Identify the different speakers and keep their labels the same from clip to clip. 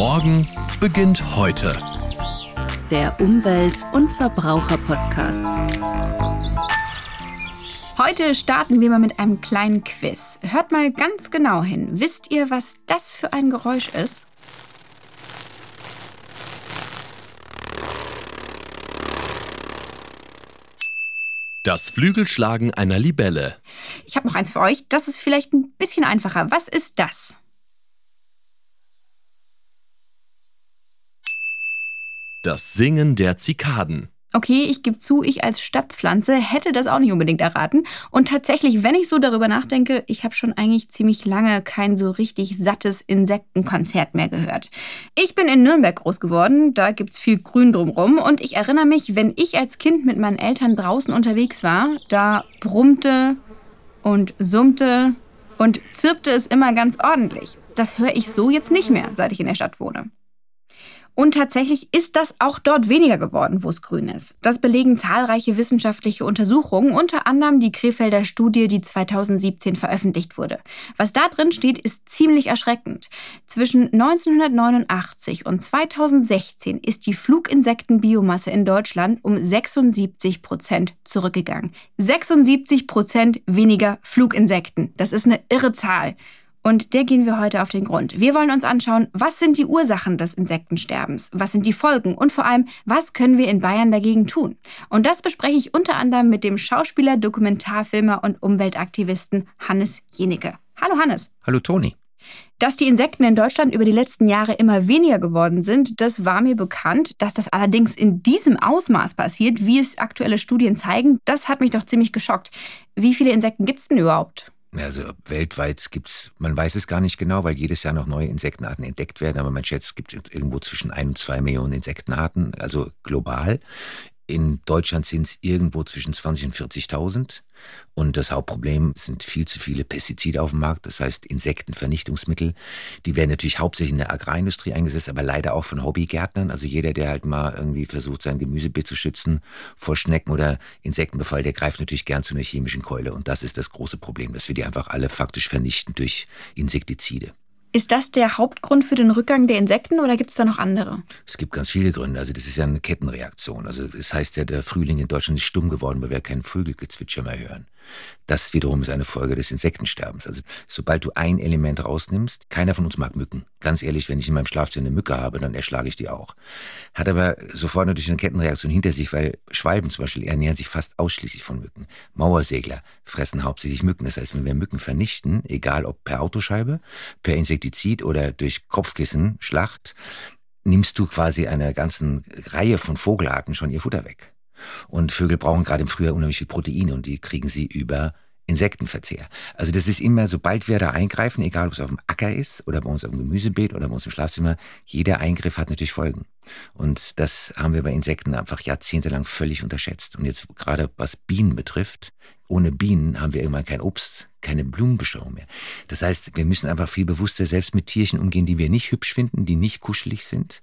Speaker 1: Morgen beginnt heute.
Speaker 2: Der Umwelt- und Verbraucher-Podcast.
Speaker 3: Heute starten wir mal mit einem kleinen Quiz. Hört mal ganz genau hin. Wisst ihr, was das für ein Geräusch ist?
Speaker 1: Das Flügelschlagen einer Libelle.
Speaker 3: Ich habe noch eins für euch. Das ist vielleicht ein bisschen einfacher. Was ist das?
Speaker 1: Das Singen der Zikaden.
Speaker 3: Okay, ich gebe zu, ich als Stadtpflanze hätte das auch nicht unbedingt erraten. Und tatsächlich, wenn ich so darüber nachdenke, ich habe schon eigentlich ziemlich lange kein so richtig sattes Insektenkonzert mehr gehört. Ich bin in Nürnberg groß geworden, da gibt's viel Grün drumrum. Und ich erinnere mich, wenn ich als Kind mit meinen Eltern draußen unterwegs war, da brummte und summte und zirpte es immer ganz ordentlich. Das höre ich so jetzt nicht mehr, seit ich in der Stadt wohne. Und tatsächlich ist das auch dort weniger geworden, wo es grün ist. Das belegen zahlreiche wissenschaftliche Untersuchungen, unter anderem die Krefelder Studie, die 2017 veröffentlicht wurde. Was da drin steht, ist ziemlich erschreckend. Zwischen 1989 und 2016 ist die Fluginsektenbiomasse in Deutschland um 76 Prozent zurückgegangen. 76 Prozent weniger Fluginsekten. Das ist eine irre Zahl. Und der gehen wir heute auf den Grund. Wir wollen uns anschauen, was sind die Ursachen des Insektensterbens, was sind die Folgen und vor allem, was können wir in Bayern dagegen tun. Und das bespreche ich unter anderem mit dem Schauspieler, Dokumentarfilmer und Umweltaktivisten Hannes Jenecke. Hallo Hannes.
Speaker 4: Hallo Toni.
Speaker 3: Dass die Insekten in Deutschland über die letzten Jahre immer weniger geworden sind, das war mir bekannt. Dass das allerdings in diesem Ausmaß passiert, wie es aktuelle Studien zeigen, das hat mich doch ziemlich geschockt. Wie viele Insekten gibt es denn überhaupt?
Speaker 4: Also weltweit gibt es, man weiß es gar nicht genau, weil jedes Jahr noch neue Insektenarten entdeckt werden, aber man schätzt, es gibt irgendwo zwischen ein und zwei Millionen Insektenarten, also global. In Deutschland sind es irgendwo zwischen 20 und 40.000. Und das Hauptproblem sind viel zu viele Pestizide auf dem Markt, das heißt Insektenvernichtungsmittel. Die werden natürlich hauptsächlich in der Agrarindustrie eingesetzt, aber leider auch von Hobbygärtnern. Also jeder, der halt mal irgendwie versucht, sein Gemüsebeet zu schützen vor Schnecken oder Insektenbefall, der greift natürlich gern zu einer chemischen Keule. Und das ist das große Problem, dass wir die einfach alle faktisch vernichten durch Insektizide.
Speaker 3: Ist das der Hauptgrund für den Rückgang der Insekten oder gibt es da noch andere?
Speaker 4: Es gibt ganz viele Gründe. Also das ist ja eine Kettenreaktion. Also das heißt ja, der Frühling in Deutschland ist stumm geworden, weil wir keinen Vögelgezwitscher mehr hören. Das wiederum ist eine Folge des Insektensterbens. Also sobald du ein Element rausnimmst, keiner von uns mag Mücken. Ganz ehrlich, wenn ich in meinem Schlafzimmer eine Mücke habe, dann erschlage ich die auch. Hat aber sofort natürlich eine Kettenreaktion hinter sich, weil Schwalben zum Beispiel ernähren sich fast ausschließlich von Mücken. Mauersegler fressen hauptsächlich Mücken. Das heißt, wenn wir Mücken vernichten, egal ob per Autoscheibe, per Insektizid oder durch Kopfkissen, Schlacht, nimmst du quasi einer ganzen Reihe von Vogelarten schon ihr Futter weg. Und Vögel brauchen gerade im Frühjahr unheimlich viel Proteine und die kriegen sie über Insektenverzehr. Also das ist immer, sobald wir da eingreifen, egal ob es auf dem Acker ist oder bei uns auf dem Gemüsebeet oder bei uns im Schlafzimmer, jeder Eingriff hat natürlich Folgen. Und das haben wir bei Insekten einfach jahrzehntelang völlig unterschätzt. Und jetzt gerade was Bienen betrifft, ohne Bienen haben wir irgendwann kein Obst, keine Blumenbesteuerung mehr. Das heißt, wir müssen einfach viel bewusster selbst mit Tierchen umgehen, die wir nicht hübsch finden, die nicht kuschelig sind,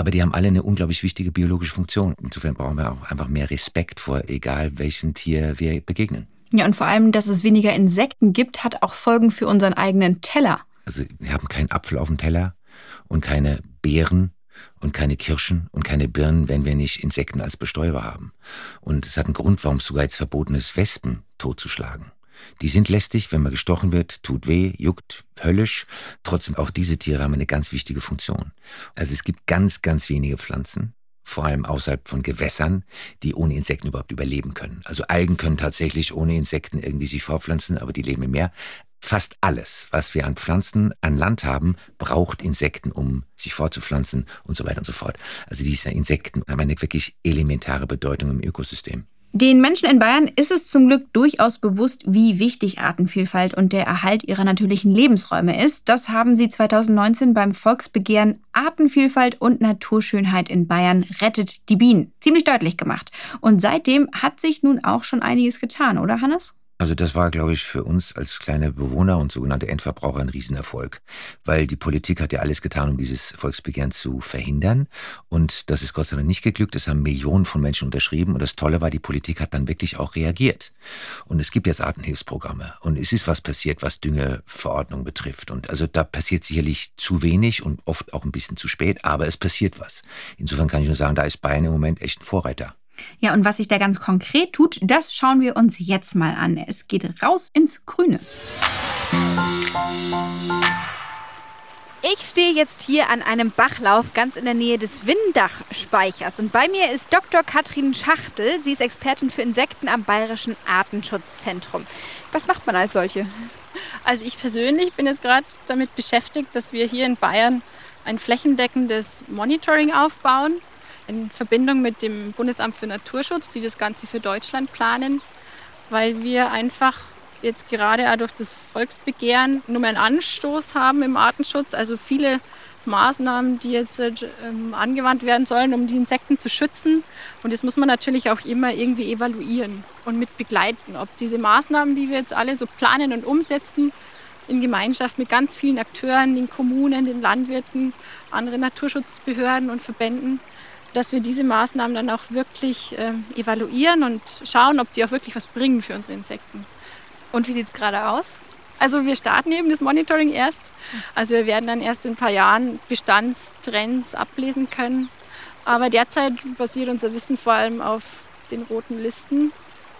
Speaker 4: aber die haben alle eine unglaublich wichtige biologische Funktion. Insofern brauchen wir auch einfach mehr Respekt vor egal welchem Tier wir begegnen.
Speaker 3: Ja, und vor allem, dass es weniger Insekten gibt, hat auch Folgen für unseren eigenen Teller.
Speaker 4: Also wir haben keinen Apfel auf dem Teller und keine Beeren und keine Kirschen und keine Birnen, wenn wir nicht Insekten als Bestäuber haben. Und es hat einen Grund, warum es sogar jetzt verboten ist, Wespen totzuschlagen. Die sind lästig, wenn man gestochen wird, tut weh, juckt, höllisch. Trotzdem auch diese Tiere haben eine ganz wichtige Funktion. Also es gibt ganz, ganz wenige Pflanzen, vor allem außerhalb von Gewässern, die ohne Insekten überhaupt überleben können. Also Algen können tatsächlich ohne Insekten irgendwie sich fortpflanzen, aber die leben im Meer. Fast alles, was wir an Pflanzen an Land haben, braucht Insekten, um sich fortzupflanzen und so weiter und so fort. Also diese Insekten haben eine wirklich elementare Bedeutung im Ökosystem.
Speaker 3: Den Menschen in Bayern ist es zum Glück durchaus bewusst, wie wichtig Artenvielfalt und der Erhalt ihrer natürlichen Lebensräume ist. Das haben sie 2019 beim Volksbegehren Artenvielfalt und Naturschönheit in Bayern rettet die Bienen ziemlich deutlich gemacht. Und seitdem hat sich nun auch schon einiges getan, oder Hannes?
Speaker 4: Also das war, glaube ich, für uns als kleine Bewohner und sogenannte Endverbraucher ein Riesenerfolg, weil die Politik hat ja alles getan, um dieses Volksbegehren zu verhindern und das ist Gott sei Dank nicht geglückt. Es haben Millionen von Menschen unterschrieben und das Tolle war, die Politik hat dann wirklich auch reagiert. Und es gibt jetzt Artenhilfsprogramme und es ist was passiert, was Düngeverordnung betrifft und also da passiert sicherlich zu wenig und oft auch ein bisschen zu spät, aber es passiert was. Insofern kann ich nur sagen, da ist Bayern im Moment echt ein Vorreiter.
Speaker 5: Ja, und was sich da ganz konkret tut, das schauen wir uns jetzt mal an. Es geht raus ins Grüne. Ich stehe jetzt hier an einem Bachlauf ganz in der Nähe des Windach-Speichers. Und bei mir ist Dr. Katrin Schachtel. Sie ist Expertin für Insekten am Bayerischen Artenschutzzentrum. Was macht man als solche?
Speaker 6: Also ich persönlich bin jetzt gerade damit beschäftigt, dass wir hier in Bayern ein flächendeckendes Monitoring aufbauen in Verbindung mit dem Bundesamt für Naturschutz, die das Ganze für Deutschland planen, weil wir einfach jetzt gerade auch durch das Volksbegehren nur mehr einen Anstoß haben im Artenschutz. Also viele Maßnahmen, die jetzt ähm, angewandt werden sollen, um die Insekten zu schützen. Und das muss man natürlich auch immer irgendwie evaluieren und mit begleiten, ob diese Maßnahmen, die wir jetzt alle so planen und umsetzen, in Gemeinschaft mit ganz vielen Akteuren, den Kommunen, den Landwirten, anderen Naturschutzbehörden und Verbänden, dass wir diese Maßnahmen dann auch wirklich äh, evaluieren und schauen, ob die auch wirklich was bringen für unsere Insekten.
Speaker 5: Und wie sieht es gerade aus?
Speaker 6: Also wir starten eben das Monitoring erst. Also wir werden dann erst in ein paar Jahren Bestandstrends ablesen können. Aber derzeit basiert unser Wissen vor allem auf den roten Listen,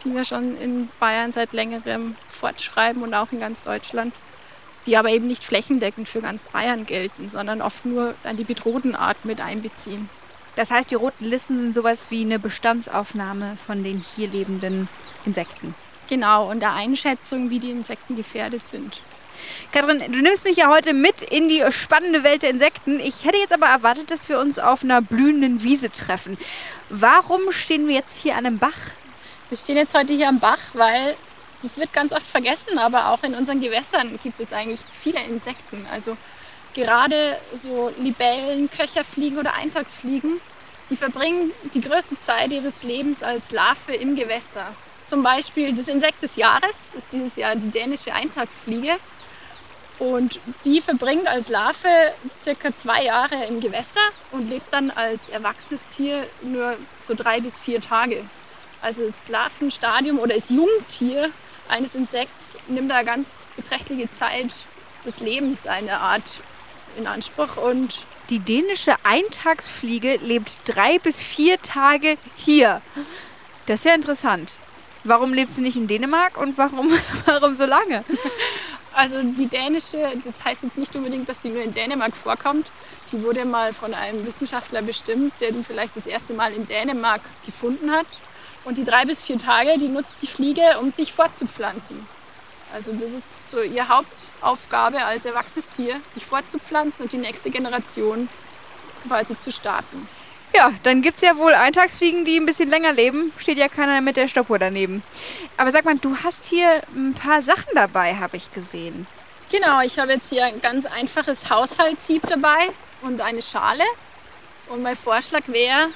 Speaker 6: die wir schon in Bayern seit längerem fortschreiben und auch in ganz Deutschland, die aber eben nicht flächendeckend für ganz Bayern gelten, sondern oft nur dann die bedrohten Arten mit einbeziehen.
Speaker 5: Das heißt, die roten Listen sind sowas wie eine Bestandsaufnahme von den hier lebenden Insekten.
Speaker 6: Genau, und der Einschätzung, wie die Insekten gefährdet sind.
Speaker 5: Katrin, du nimmst mich ja heute mit in die spannende Welt der Insekten. Ich hätte jetzt aber erwartet, dass wir uns auf einer blühenden Wiese treffen. Warum stehen wir jetzt hier an einem Bach?
Speaker 6: Wir stehen jetzt heute hier am Bach, weil das wird ganz oft vergessen, aber auch in unseren Gewässern gibt es eigentlich viele Insekten. Also gerade so Libellen, Köcherfliegen oder Eintagsfliegen, die verbringen die größte Zeit ihres Lebens als Larve im Gewässer. Zum Beispiel das Insekt des Jahres ist dieses Jahr die dänische Eintagsfliege. Und die verbringt als Larve circa zwei Jahre im Gewässer und lebt dann als erwachsenes Tier nur so drei bis vier Tage. Also das Larvenstadium oder das Jungtier eines Insekts nimmt da ganz beträchtliche Zeit des Lebens einer Art in Anspruch. Und
Speaker 5: die dänische Eintagsfliege lebt drei bis vier Tage hier. Das ist ja interessant. Warum lebt sie nicht in Dänemark und warum, warum so lange?
Speaker 6: Also die dänische, das heißt jetzt nicht unbedingt, dass die nur in Dänemark vorkommt. Die wurde mal von einem Wissenschaftler bestimmt, der die vielleicht das erste Mal in Dänemark gefunden hat. Und die drei bis vier Tage, die nutzt die Fliege, um sich fortzupflanzen. Also das ist so ihre Hauptaufgabe als erwachsenes Tier, sich fortzupflanzen und die nächste Generation quasi zu starten.
Speaker 5: Ja, dann gibt es ja wohl Eintagsfliegen, die ein bisschen länger leben. Steht ja keiner mit der Stoppuhr daneben. Aber sag mal, du hast hier ein paar Sachen dabei, habe ich gesehen.
Speaker 6: Genau, ich habe jetzt hier ein ganz einfaches Haushaltssieb dabei und eine Schale. Und mein Vorschlag wäre,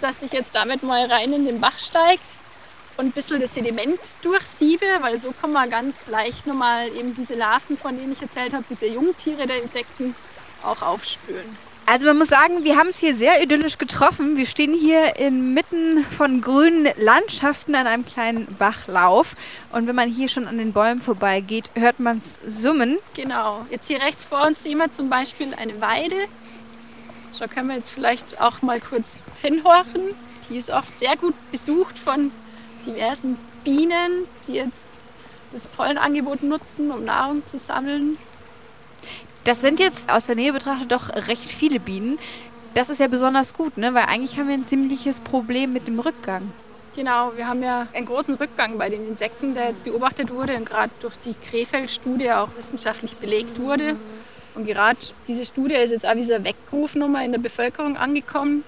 Speaker 6: dass ich jetzt damit mal rein in den Bach steige und ein bisschen das Sediment durchsiebe, weil so kann man ganz leicht nochmal eben diese Larven, von denen ich erzählt habe, diese Jungtiere der Insekten auch aufspüren.
Speaker 5: Also man muss sagen, wir haben es hier sehr idyllisch getroffen. Wir stehen hier inmitten von grünen Landschaften an einem kleinen Bachlauf. Und wenn man hier schon an den Bäumen vorbeigeht, hört man es summen.
Speaker 6: Genau. Jetzt hier rechts vor uns sehen wir zum Beispiel eine Weide. Da können wir jetzt vielleicht auch mal kurz hinhorchen. Die ist oft sehr gut besucht von diversen Bienen, die jetzt das Pollenangebot nutzen, um Nahrung zu sammeln.
Speaker 5: Das sind jetzt aus der Nähe betrachtet doch recht viele Bienen. Das ist ja besonders gut, ne? weil eigentlich haben wir ein ziemliches Problem mit dem Rückgang.
Speaker 6: Genau, wir haben ja einen großen Rückgang bei den Insekten, der jetzt beobachtet wurde und gerade durch die Krefeld-Studie auch wissenschaftlich belegt wurde. Und gerade diese Studie ist jetzt auch wie dieser Weckrufnummer in der Bevölkerung angekommen.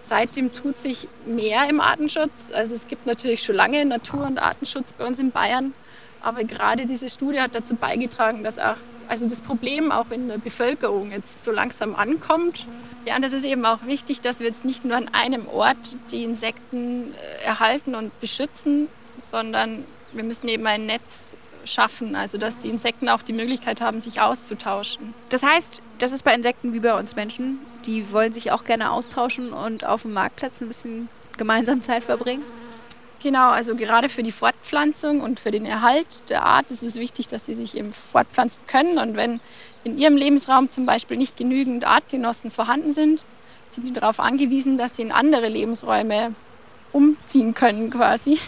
Speaker 6: Seitdem tut sich mehr im Artenschutz. Also es gibt natürlich schon lange Natur- und Artenschutz bei uns in Bayern. Aber gerade diese Studie hat dazu beigetragen, dass auch also das Problem auch in der Bevölkerung jetzt so langsam ankommt. Ja, und das ist eben auch wichtig, dass wir jetzt nicht nur an einem Ort die Insekten äh, erhalten und beschützen, sondern wir müssen eben ein Netz schaffen, also dass die Insekten auch die Möglichkeit haben, sich auszutauschen.
Speaker 5: Das heißt, das ist bei Insekten wie bei uns Menschen. Die wollen sich auch gerne austauschen und auf dem Marktplatz ein bisschen gemeinsam Zeit verbringen.
Speaker 6: Genau, also gerade für die Fortpflanzung und für den Erhalt der Art ist es wichtig, dass sie sich eben fortpflanzen können. Und wenn in ihrem Lebensraum zum Beispiel nicht genügend Artgenossen vorhanden sind, sind sie darauf angewiesen, dass sie in andere Lebensräume umziehen können quasi,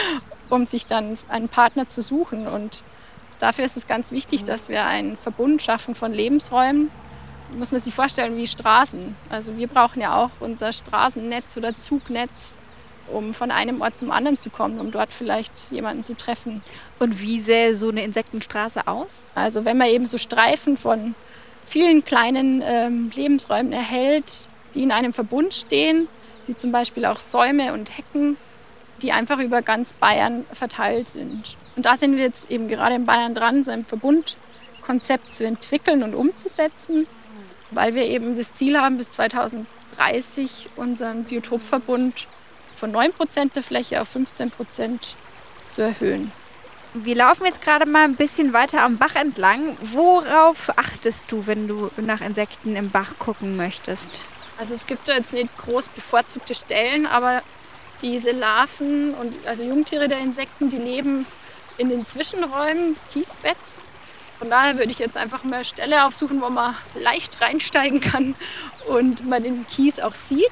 Speaker 6: um sich dann einen Partner zu suchen. Und dafür ist es ganz wichtig, dass wir einen Verbund schaffen von Lebensräumen. Muss man sich vorstellen wie Straßen. Also wir brauchen ja auch unser Straßennetz oder Zugnetz, um von einem Ort zum anderen zu kommen, um dort vielleicht jemanden zu treffen.
Speaker 5: Und wie sähe so eine Insektenstraße aus?
Speaker 6: Also wenn man eben so Streifen von vielen kleinen ähm, Lebensräumen erhält, die in einem Verbund stehen, wie zum Beispiel auch Säume und Hecken, die einfach über ganz Bayern verteilt sind. Und da sind wir jetzt eben gerade in Bayern dran, so ein Verbundkonzept zu entwickeln und umzusetzen, weil wir eben das Ziel haben, bis 2030 unseren Biotopverbund von 9 Prozent der Fläche auf 15 Prozent zu erhöhen.
Speaker 5: Wir laufen jetzt gerade mal ein bisschen weiter am Bach entlang. Worauf achtest du, wenn du nach Insekten im Bach gucken möchtest?
Speaker 6: Also es gibt da jetzt nicht groß bevorzugte Stellen, aber diese Larven und also Jungtiere der Insekten, die leben in den Zwischenräumen des Kiesbetts. Von daher würde ich jetzt einfach mal Stelle aufsuchen, wo man leicht reinsteigen kann und man den Kies auch sieht.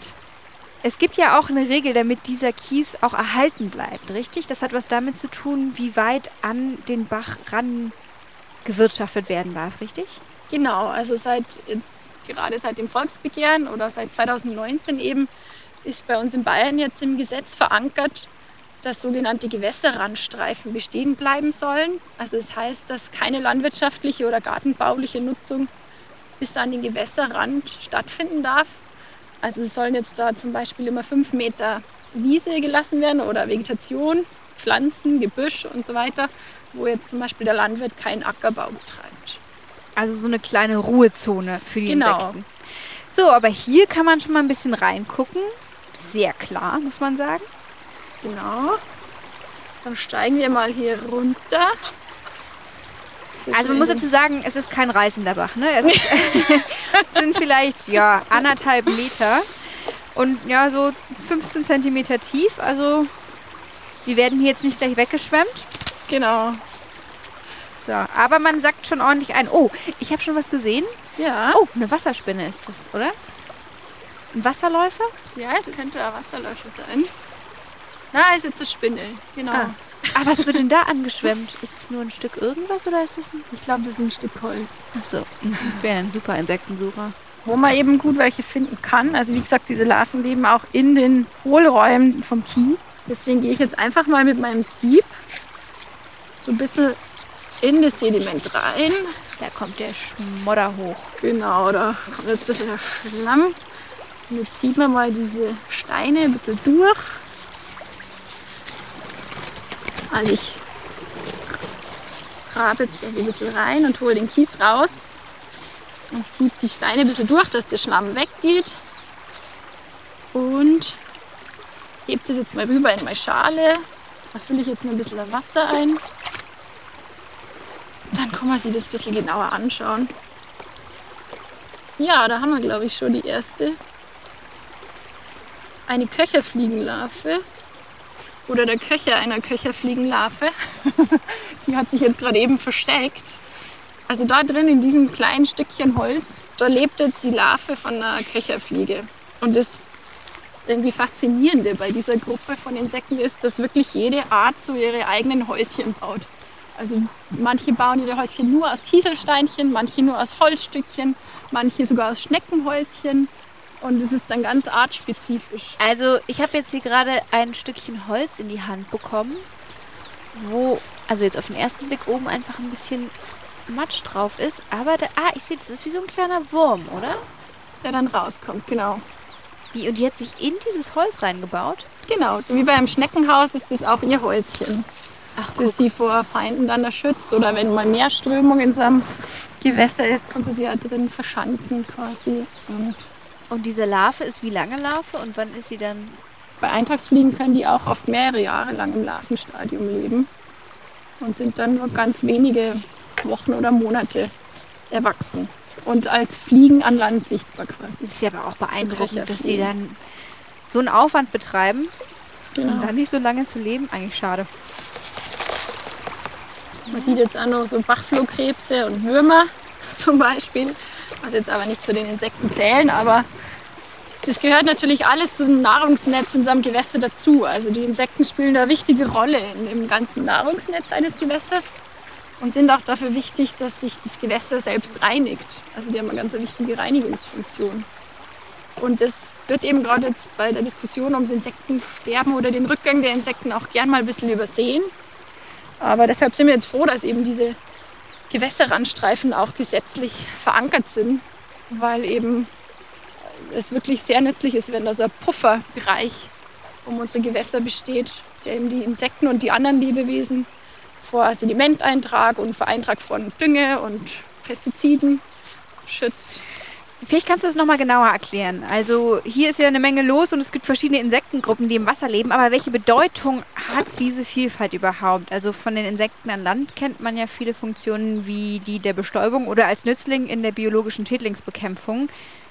Speaker 5: Es gibt ja auch eine Regel, damit dieser Kies auch erhalten bleibt, richtig? Das hat was damit zu tun, wie weit an den Bach ran gewirtschaftet werden darf, richtig?
Speaker 6: Genau, also seit jetzt gerade seit dem Volksbegehren oder seit 2019 eben ist bei uns in Bayern jetzt im Gesetz verankert, dass sogenannte Gewässerrandstreifen bestehen bleiben sollen. Also das heißt, dass keine landwirtschaftliche oder gartenbauliche Nutzung bis an den Gewässerrand stattfinden darf. Also es sollen jetzt da zum Beispiel immer fünf Meter Wiese gelassen werden oder Vegetation, Pflanzen, Gebüsch und so weiter, wo jetzt zum Beispiel der Landwirt keinen Ackerbau betreibt.
Speaker 5: Also so eine kleine Ruhezone für die
Speaker 6: Genau.
Speaker 5: Insekten. So, aber hier kann man schon mal ein bisschen reingucken. Sehr klar, muss man sagen.
Speaker 6: Genau. Dann steigen wir mal hier runter. Das
Speaker 5: Also man muss dazu sagen, es ist kein reißender Bach. Ne? Es ist, sind vielleicht ja anderthalb Meter und ja so 15 Zentimeter tief. Also wir werden hier jetzt nicht gleich weggeschwemmt.
Speaker 6: Genau.
Speaker 5: So, aber man sagt schon ordentlich ein. Oh, ich habe schon was gesehen.
Speaker 6: Ja.
Speaker 5: Oh, eine Wasserspinne ist das, oder? Ein Wasserläufer?
Speaker 6: Ja, das könnte ein Wasserläufer sein. Na, ist jetzt eine Spinne. Genau.
Speaker 5: Ah. Ah, was wird denn da angeschwemmt? Ist es nur ein Stück irgendwas oder ist das ein...
Speaker 6: Ich glaube, das ist ein Stück Holz.
Speaker 5: Achso, ich wäre ein super Insektensucher.
Speaker 6: Wo man eben gut welche finden kann. Also wie gesagt, diese Larven leben auch in den Hohlräumen vom Kies. Deswegen gehe ich jetzt einfach mal mit meinem Sieb so ein bisschen in das Sediment rein.
Speaker 5: Da kommt der Schmodder hoch.
Speaker 6: Genau, da kommt jetzt ein bisschen der Schlamm. Und jetzt sieht man mal diese Steine ein bisschen durch. Also ich grabe jetzt also ein bisschen rein und hole den Kies raus. Und zieht die Steine ein bisschen durch, dass der Schlamm weggeht. Und hebt es jetzt mal rüber in meine Schale. Da fülle ich jetzt noch ein bisschen Wasser ein. Dann kann man sich das ein bisschen genauer anschauen. Ja, da haben wir, glaube ich, schon die erste. Eine Köcherfliegenlarve. Oder der Köcher einer Köcherfliegenlarve. die hat sich jetzt gerade eben versteckt. Also da drin in diesem kleinen Stückchen Holz, da lebt jetzt die Larve von einer Köcherfliege. Und das irgendwie Faszinierende bei dieser Gruppe von Insekten ist, dass wirklich jede Art so ihre eigenen Häuschen baut. Also manche bauen ihre Häuschen nur aus Kieselsteinchen, manche nur aus Holzstückchen, manche sogar aus Schneckenhäuschen. Und es ist dann ganz artspezifisch.
Speaker 5: Also ich habe jetzt hier gerade ein Stückchen Holz in die Hand bekommen, wo, also jetzt auf den ersten Blick oben einfach ein bisschen Matsch drauf ist. Aber, da, ah, ich sehe, das ist wie so ein kleiner Wurm, oder?
Speaker 6: Der dann rauskommt, genau.
Speaker 5: Wie, und die hat sich in dieses Holz reingebaut?
Speaker 6: Genau, so wie beim Schneckenhaus ist das auch ihr Häuschen.
Speaker 5: Ach,
Speaker 6: das sie vor Feinden dann da schützt. Oder wenn mal mehr Strömung in so einem Gewässer ist, konnte sie ja drin verschanzen quasi. Und
Speaker 5: Und diese Larve ist wie lange Larve und wann ist sie dann?
Speaker 6: bei Eintagsfliegen können die auch oft mehrere Jahre lang im Larvenstadium leben. und sind dann nur ganz wenige Wochen oder Monate erwachsen und als Fliegen an Land sichtbar quasi.
Speaker 5: Das ist ja aber auch beeindruckend, dass die dann so einen Aufwand betreiben
Speaker 6: Genau.
Speaker 5: und dann nicht so lange zu leben. Eigentlich schade.
Speaker 6: Man sieht jetzt auch noch so Bachflohkrebse und Würmer zum Beispiel, was jetzt aber nicht zu den Insekten zählen, aber das gehört natürlich alles zum Nahrungsnetz in so Gewässer dazu. Also die Insekten spielen da wichtige Rolle dem ganzen Nahrungsnetz eines Gewässers und sind auch dafür wichtig, dass sich das Gewässer selbst reinigt. Also die haben eine ganz wichtige Reinigungsfunktion. Und das wird eben gerade jetzt bei der Diskussion ums Insektensterben oder den Rückgang der Insekten auch gern mal ein bisschen übersehen. Aber deshalb sind wir jetzt froh, dass eben diese Gewässerrandstreifen auch gesetzlich verankert sind, weil eben es wirklich sehr nützlich ist, wenn da so ein Pufferbereich um unsere Gewässer besteht, der eben die Insekten und die anderen Lebewesen vor Sedimenteintrag und vor Eintrag von Dünge und Pestiziden schützt.
Speaker 5: Vielleicht kannst du es nochmal genauer erklären. Also hier ist ja eine Menge los und es gibt verschiedene Insektengruppen, die im Wasser leben. Aber welche Bedeutung hat diese Vielfalt überhaupt? Also von den Insekten an Land kennt man ja viele Funktionen wie die der Bestäubung oder als Nützling in der biologischen Schädlingsbekämpfung.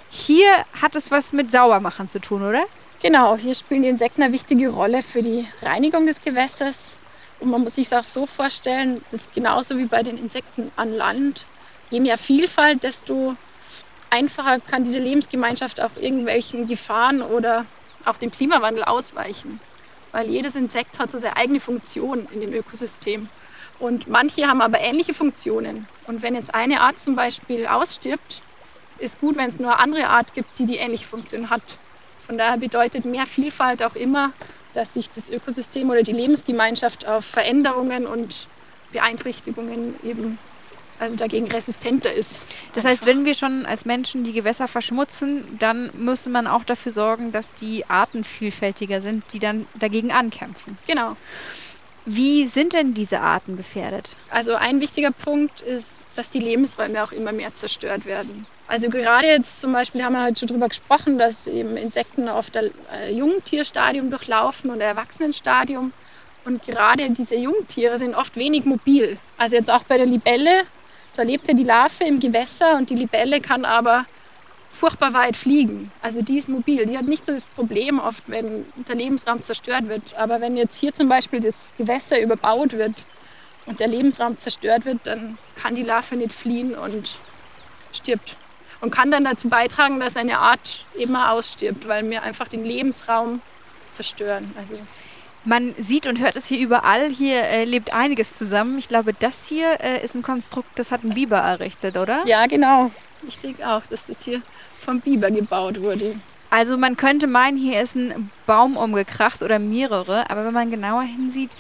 Speaker 5: Hier hat es was mit Saubermachen zu tun, oder?
Speaker 6: Genau, hier spielen die Insekten eine wichtige Rolle für die Reinigung des Gewässers. Und man muss sich es auch so vorstellen, dass genauso wie bei den Insekten an Land, je mehr Vielfalt, desto einfacher kann diese Lebensgemeinschaft auch irgendwelchen Gefahren oder auch dem Klimawandel ausweichen. Weil jedes Insekt hat so seine eigene Funktion in dem Ökosystem. Und manche haben aber ähnliche Funktionen. Und wenn jetzt eine Art zum Beispiel ausstirbt, ist gut, wenn es nur eine andere Art gibt, die die ähnliche Funktion hat. Von daher bedeutet mehr Vielfalt auch immer, dass sich das Ökosystem oder die Lebensgemeinschaft auf Veränderungen und Beeinträchtigungen eben also dagegen resistenter ist.
Speaker 5: Das heißt, wenn wir schon als Menschen die Gewässer verschmutzen, dann müsste man auch dafür sorgen, dass die Arten vielfältiger sind, die dann dagegen ankämpfen.
Speaker 6: Genau.
Speaker 5: Wie sind denn diese Arten gefährdet?
Speaker 6: Also ein wichtiger Punkt ist, dass die Lebensräume auch immer mehr zerstört werden. Also gerade jetzt zum Beispiel haben wir heute schon darüber gesprochen, dass eben Insekten oft ein äh, Jungtierstadium durchlaufen und ein Erwachsenenstadium. Und gerade diese Jungtiere sind oft wenig mobil. Also jetzt auch bei der Libelle, da lebt ja die Larve im Gewässer und die Libelle kann aber furchtbar weit fliegen. Also die ist mobil. Die hat nicht so das Problem oft, wenn der Lebensraum zerstört wird. Aber wenn jetzt hier zum Beispiel das Gewässer überbaut wird und der Lebensraum zerstört wird, dann kann die Larve nicht fliehen und stirbt. Und kann dann dazu beitragen, dass eine Art immer ausstirbt, weil wir einfach den Lebensraum zerstören. Also
Speaker 5: Man sieht und hört es hier überall. Hier äh, lebt einiges zusammen. Ich glaube, das hier äh, ist ein Konstrukt, das hat ein Biber errichtet, oder?
Speaker 6: ja, genau. Ich denke auch, dass das hier vom Biber gebaut wurde.
Speaker 5: Also man könnte meinen, hier ist ein Baum umgekracht oder mehrere, aber wenn man genauer hinsieht,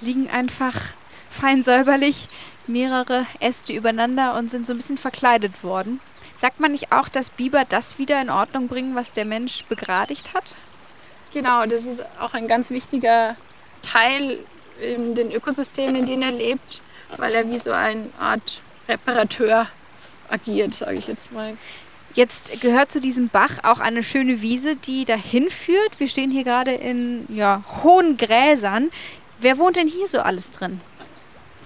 Speaker 5: liegen einfach fein säuberlich mehrere Äste übereinander und sind so ein bisschen verkleidet worden. Sagt man nicht auch, dass Biber das wieder in Ordnung bringen, was der Mensch begradigt hat?
Speaker 6: Genau, das ist auch ein ganz wichtiger Teil in den Ökosystemen, in denen er lebt, weil er wie so eine Art Reparateur agiert, sage ich jetzt mal.
Speaker 5: Jetzt gehört zu diesem Bach auch eine schöne Wiese, die dahin führt. Wir stehen hier gerade in ja, hohen Gräsern. Wer wohnt denn hier so alles drin?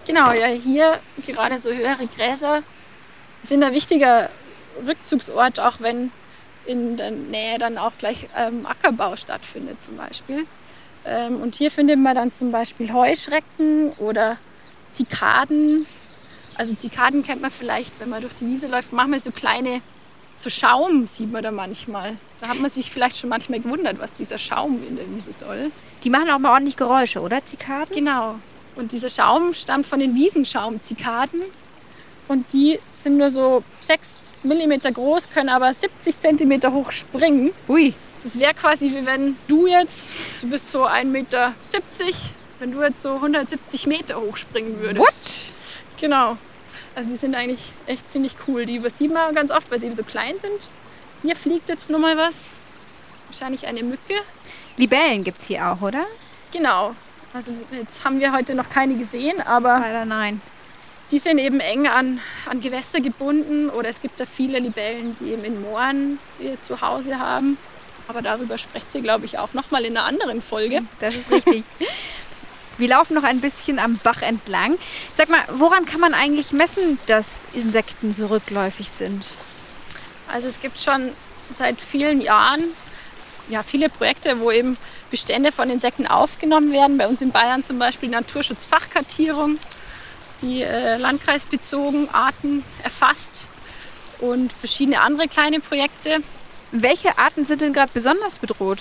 Speaker 6: Genau, ja, hier gerade so höhere Gräser sind ein wichtiger Rückzugsort, auch wenn in der Nähe dann auch gleich ähm, Ackerbau stattfindet zum Beispiel. Ähm, und hier findet man dann zum Beispiel Heuschrecken oder Zikaden. Also Zikaden kennt man vielleicht, wenn man durch die Wiese läuft, manchmal so kleine, so Schaum sieht man da manchmal. Da hat man sich vielleicht schon manchmal gewundert, was dieser Schaum in der Wiese soll.
Speaker 5: Die machen auch mal ordentlich Geräusche, oder Zikaden?
Speaker 6: Genau. Und dieser Schaum stammt von den Wiesenschaumzikaden. Und die sind nur so 6 mm groß, können aber 70 cm hoch springen.
Speaker 5: Ui,
Speaker 6: Das wäre quasi wie wenn du jetzt, du bist so 1,70 Meter, wenn du jetzt so 170 Meter hoch springen würdest.
Speaker 5: what?
Speaker 6: Genau. Also die sind eigentlich echt ziemlich cool. Die übersieht man ganz oft, weil sie eben so klein sind. Hier fliegt jetzt nur mal was. Wahrscheinlich eine Mücke.
Speaker 5: Libellen gibt es hier auch, oder?
Speaker 6: Genau. Also jetzt haben wir heute noch keine gesehen, aber
Speaker 5: Leider nein.
Speaker 6: Die sind eben eng an, an Gewässer gebunden. Oder es gibt da viele Libellen, die eben in Mooren ihr Zuhause haben. Aber darüber spricht sie, glaube ich, auch noch mal in einer anderen Folge.
Speaker 5: Das ist richtig. Wir laufen noch ein bisschen am Bach entlang. Sag mal, woran kann man eigentlich messen, dass Insekten so rückläufig sind?
Speaker 6: Also es gibt schon seit vielen Jahren ja, viele Projekte, wo eben Bestände von Insekten aufgenommen werden. Bei uns in Bayern zum Beispiel Naturschutzfachkartierung, die äh, landkreisbezogen Arten erfasst und verschiedene andere kleine Projekte.
Speaker 5: Welche Arten sind denn gerade besonders bedroht?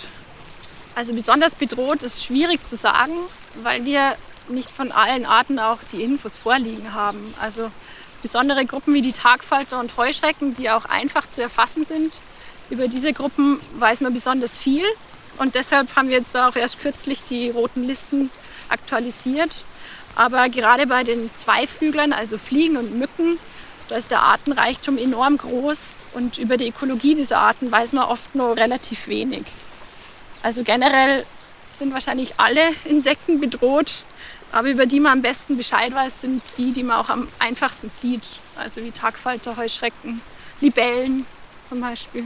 Speaker 6: Also besonders bedroht ist schwierig zu sagen, weil wir nicht von allen Arten auch die Infos vorliegen haben. Also besondere Gruppen wie die Tagfalter und Heuschrecken, die auch einfach zu erfassen sind. Über diese Gruppen weiß man besonders viel und deshalb haben wir jetzt auch erst kürzlich die roten Listen aktualisiert. Aber gerade bei den Zweiflüglern, also Fliegen und Mücken, da ist der Artenreichtum enorm groß und über die Ökologie dieser Arten weiß man oft nur relativ wenig. Also generell sind wahrscheinlich alle Insekten bedroht, aber über die man am besten Bescheid weiß, sind die, die man auch am einfachsten sieht. Also wie Tagfalter, Heuschrecken, Libellen zum Beispiel.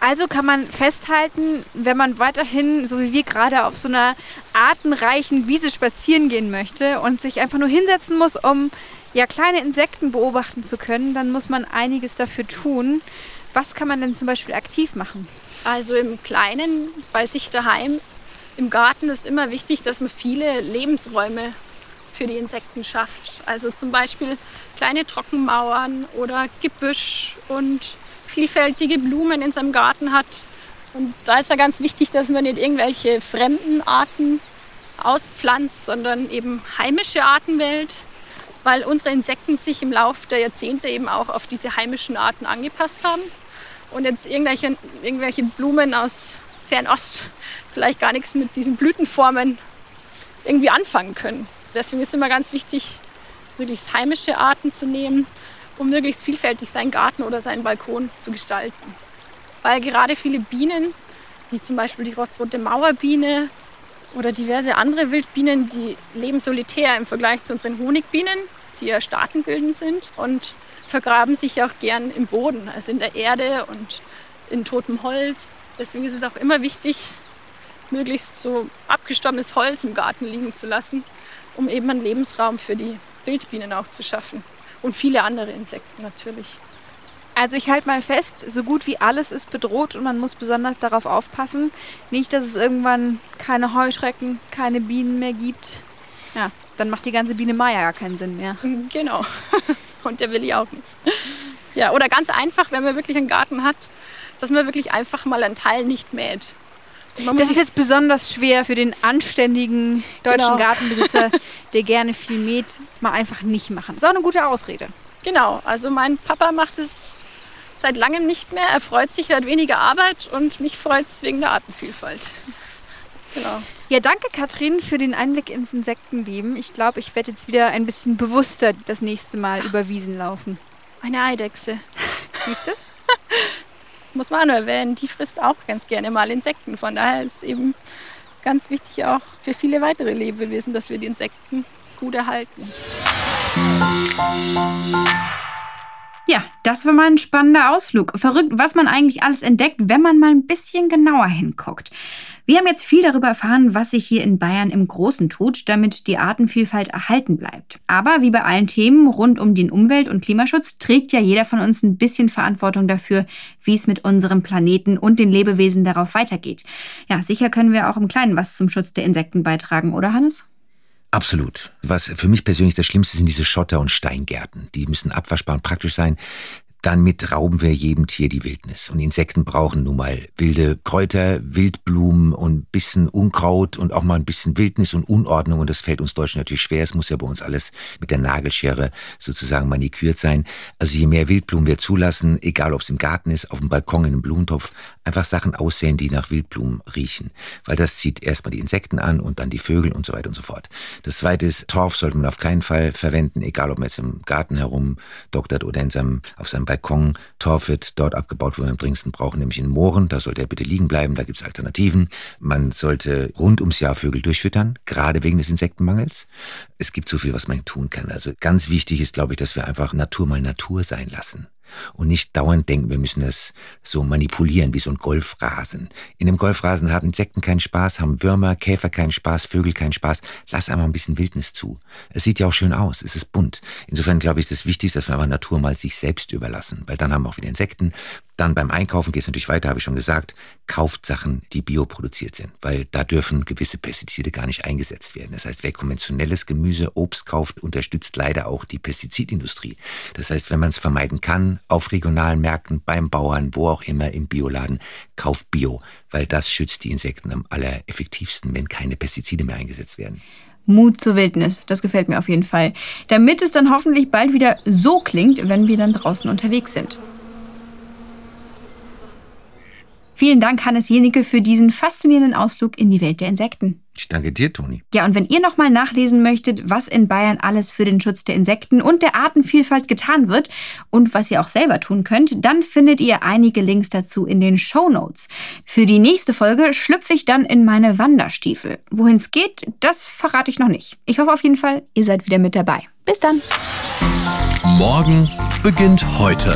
Speaker 5: Also kann man festhalten, wenn man weiterhin, so wie wir gerade, auf so einer artenreichen Wiese spazieren gehen möchte und sich einfach nur hinsetzen muss, um ja, kleine Insekten beobachten zu können, dann muss man einiges dafür tun. Was kann man denn zum Beispiel aktiv machen?
Speaker 6: Also im Kleinen, bei sich daheim, im Garten ist immer wichtig, dass man viele Lebensräume für die Insekten schafft. Also zum Beispiel kleine Trockenmauern oder Gebüsch und vielfältige Blumen in seinem Garten hat. Und da ist ja ganz wichtig, dass man nicht irgendwelche fremden Arten auspflanzt, sondern eben heimische Arten wählt weil unsere Insekten sich im Laufe der Jahrzehnte eben auch auf diese heimischen Arten angepasst haben und jetzt irgendwelche, irgendwelche Blumen aus Fernost vielleicht gar nichts mit diesen Blütenformen irgendwie anfangen können. Deswegen ist es immer ganz wichtig, möglichst heimische Arten zu nehmen, um möglichst vielfältig seinen Garten oder seinen Balkon zu gestalten. Weil gerade viele Bienen, wie zum Beispiel die rostrote Mauerbiene oder diverse andere Wildbienen, die leben solitär im Vergleich zu unseren Honigbienen, die ja staatenbildend sind und vergraben sich auch gern im Boden, also in der Erde und in totem Holz. Deswegen ist es auch immer wichtig, möglichst so abgestorbenes Holz im Garten liegen zu lassen, um eben einen Lebensraum für die Wildbienen auch zu schaffen. Und viele andere Insekten natürlich.
Speaker 5: Also ich halte mal fest, so gut wie alles ist bedroht und man muss besonders darauf aufpassen, nicht, dass es irgendwann keine Heuschrecken, keine Bienen mehr gibt. Ja, dann macht die ganze Biene Maya gar keinen Sinn mehr.
Speaker 6: Genau. Und der will ich auch nicht. Ja, oder ganz einfach, wenn man wirklich einen Garten hat, dass man wirklich einfach mal einen Teil nicht mäht.
Speaker 5: Das ist jetzt besonders schwer für den anständigen deutschen genau. Gartenbesitzer, der gerne viel mäht, mal einfach nicht machen. Das ist auch eine gute Ausrede.
Speaker 6: Genau, also mein Papa macht es seit langem nicht mehr. Er freut sich, er hat weniger Arbeit und mich freut es wegen der Artenvielfalt.
Speaker 5: Genau. Ja, danke Katrin für den Einblick ins Insektenleben. Ich glaube, ich werde jetzt wieder ein bisschen bewusster das nächste Mal über Wiesen laufen.
Speaker 6: Eine Eidechse.
Speaker 5: Siehst du?
Speaker 6: Muss man nur erwähnen, die frisst auch ganz gerne mal Insekten. Von daher ist es eben ganz wichtig auch für viele weitere Lebewesen, dass wir die Insekten gut erhalten.
Speaker 3: Ja, das war mal ein spannender Ausflug. Verrückt, was man eigentlich alles entdeckt, wenn man mal ein bisschen genauer hinguckt. Wir haben jetzt viel darüber erfahren, was sich hier in Bayern im Großen tut, damit die Artenvielfalt erhalten bleibt. Aber wie bei allen Themen rund um den Umwelt- und Klimaschutz trägt ja jeder von uns ein bisschen Verantwortung dafür, wie es mit unserem Planeten und den Lebewesen darauf weitergeht. Ja, sicher können wir auch im Kleinen was zum Schutz der Insekten beitragen, oder Hannes?
Speaker 4: Absolut. Was für mich persönlich das Schlimmste sind diese Schotter- und Steingärten. Die müssen abwaschbar und praktisch sein. Damit rauben wir jedem Tier die Wildnis. Und Insekten brauchen nun mal wilde Kräuter, Wildblumen und bisschen Unkraut und auch mal ein bisschen Wildnis und Unordnung. Und das fällt uns Deutschen natürlich schwer. Es muss ja bei uns alles mit der Nagelschere sozusagen manikürt sein. Also je mehr Wildblumen wir zulassen, egal ob es im Garten ist, auf dem Balkon, in einem Blumentopf, einfach Sachen aussehen, die nach Wildblumen riechen. Weil das zieht erstmal die Insekten an und dann die Vögel und so weiter und so fort. Das zweite ist, Torf sollte man auf keinen Fall verwenden, egal ob man jetzt im Garten herum doktert oder in seinem, auf seinem Balkon. Torf wird dort abgebaut, wo wir am dringendsten brauchen, nämlich in Mooren. Da sollte er bitte liegen bleiben, da gibt es Alternativen. Man sollte rund ums Jahr Vögel durchfüttern, gerade wegen des Insektenmangels. Es gibt so viel, was man tun kann. Also ganz wichtig ist, glaube ich, dass wir einfach Natur mal Natur sein lassen. Und nicht dauernd denken, wir müssen das so manipulieren wie so ein Golfrasen. In einem Golfrasen haben Insekten keinen Spaß, haben Würmer, Käfer keinen Spaß, Vögel keinen Spaß. Lass einfach ein bisschen Wildnis zu. Es sieht ja auch schön aus, es ist bunt. Insofern glaube ich, das Wichtigste, dass wir einfach Natur mal sich selbst überlassen, weil dann haben wir auch wieder Insekten, dann beim Einkaufen geht es natürlich weiter, habe ich schon gesagt, kauft Sachen, die bioproduziert sind, weil da dürfen gewisse Pestizide gar nicht eingesetzt werden. Das heißt, wer konventionelles Gemüse, Obst kauft, unterstützt leider auch die Pestizidindustrie. Das heißt, wenn man es vermeiden kann, auf regionalen Märkten, beim Bauern, wo auch immer im Bioladen, kauft Bio, weil das schützt die Insekten am allereffektivsten, wenn keine Pestizide mehr eingesetzt werden.
Speaker 3: Mut zur Wildnis, das gefällt mir auf jeden Fall. Damit es dann hoffentlich bald wieder so klingt, wenn wir dann draußen unterwegs sind. Vielen Dank, Hannes Jenicke, für diesen faszinierenden Ausflug in die Welt der Insekten.
Speaker 4: Ich danke dir, Toni.
Speaker 3: Ja, und wenn ihr nochmal nachlesen möchtet, was in Bayern alles für den Schutz der Insekten und der Artenvielfalt getan wird und was ihr auch selber tun könnt, dann findet ihr einige Links dazu in den Show Notes. Für die nächste Folge schlüpfe ich dann in meine Wanderstiefel. Wohin es geht, das verrate ich noch nicht. Ich hoffe auf jeden Fall, ihr seid wieder mit dabei. Bis dann.
Speaker 1: Morgen beginnt heute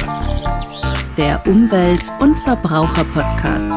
Speaker 2: Der Umwelt- und Verbraucher-Podcast.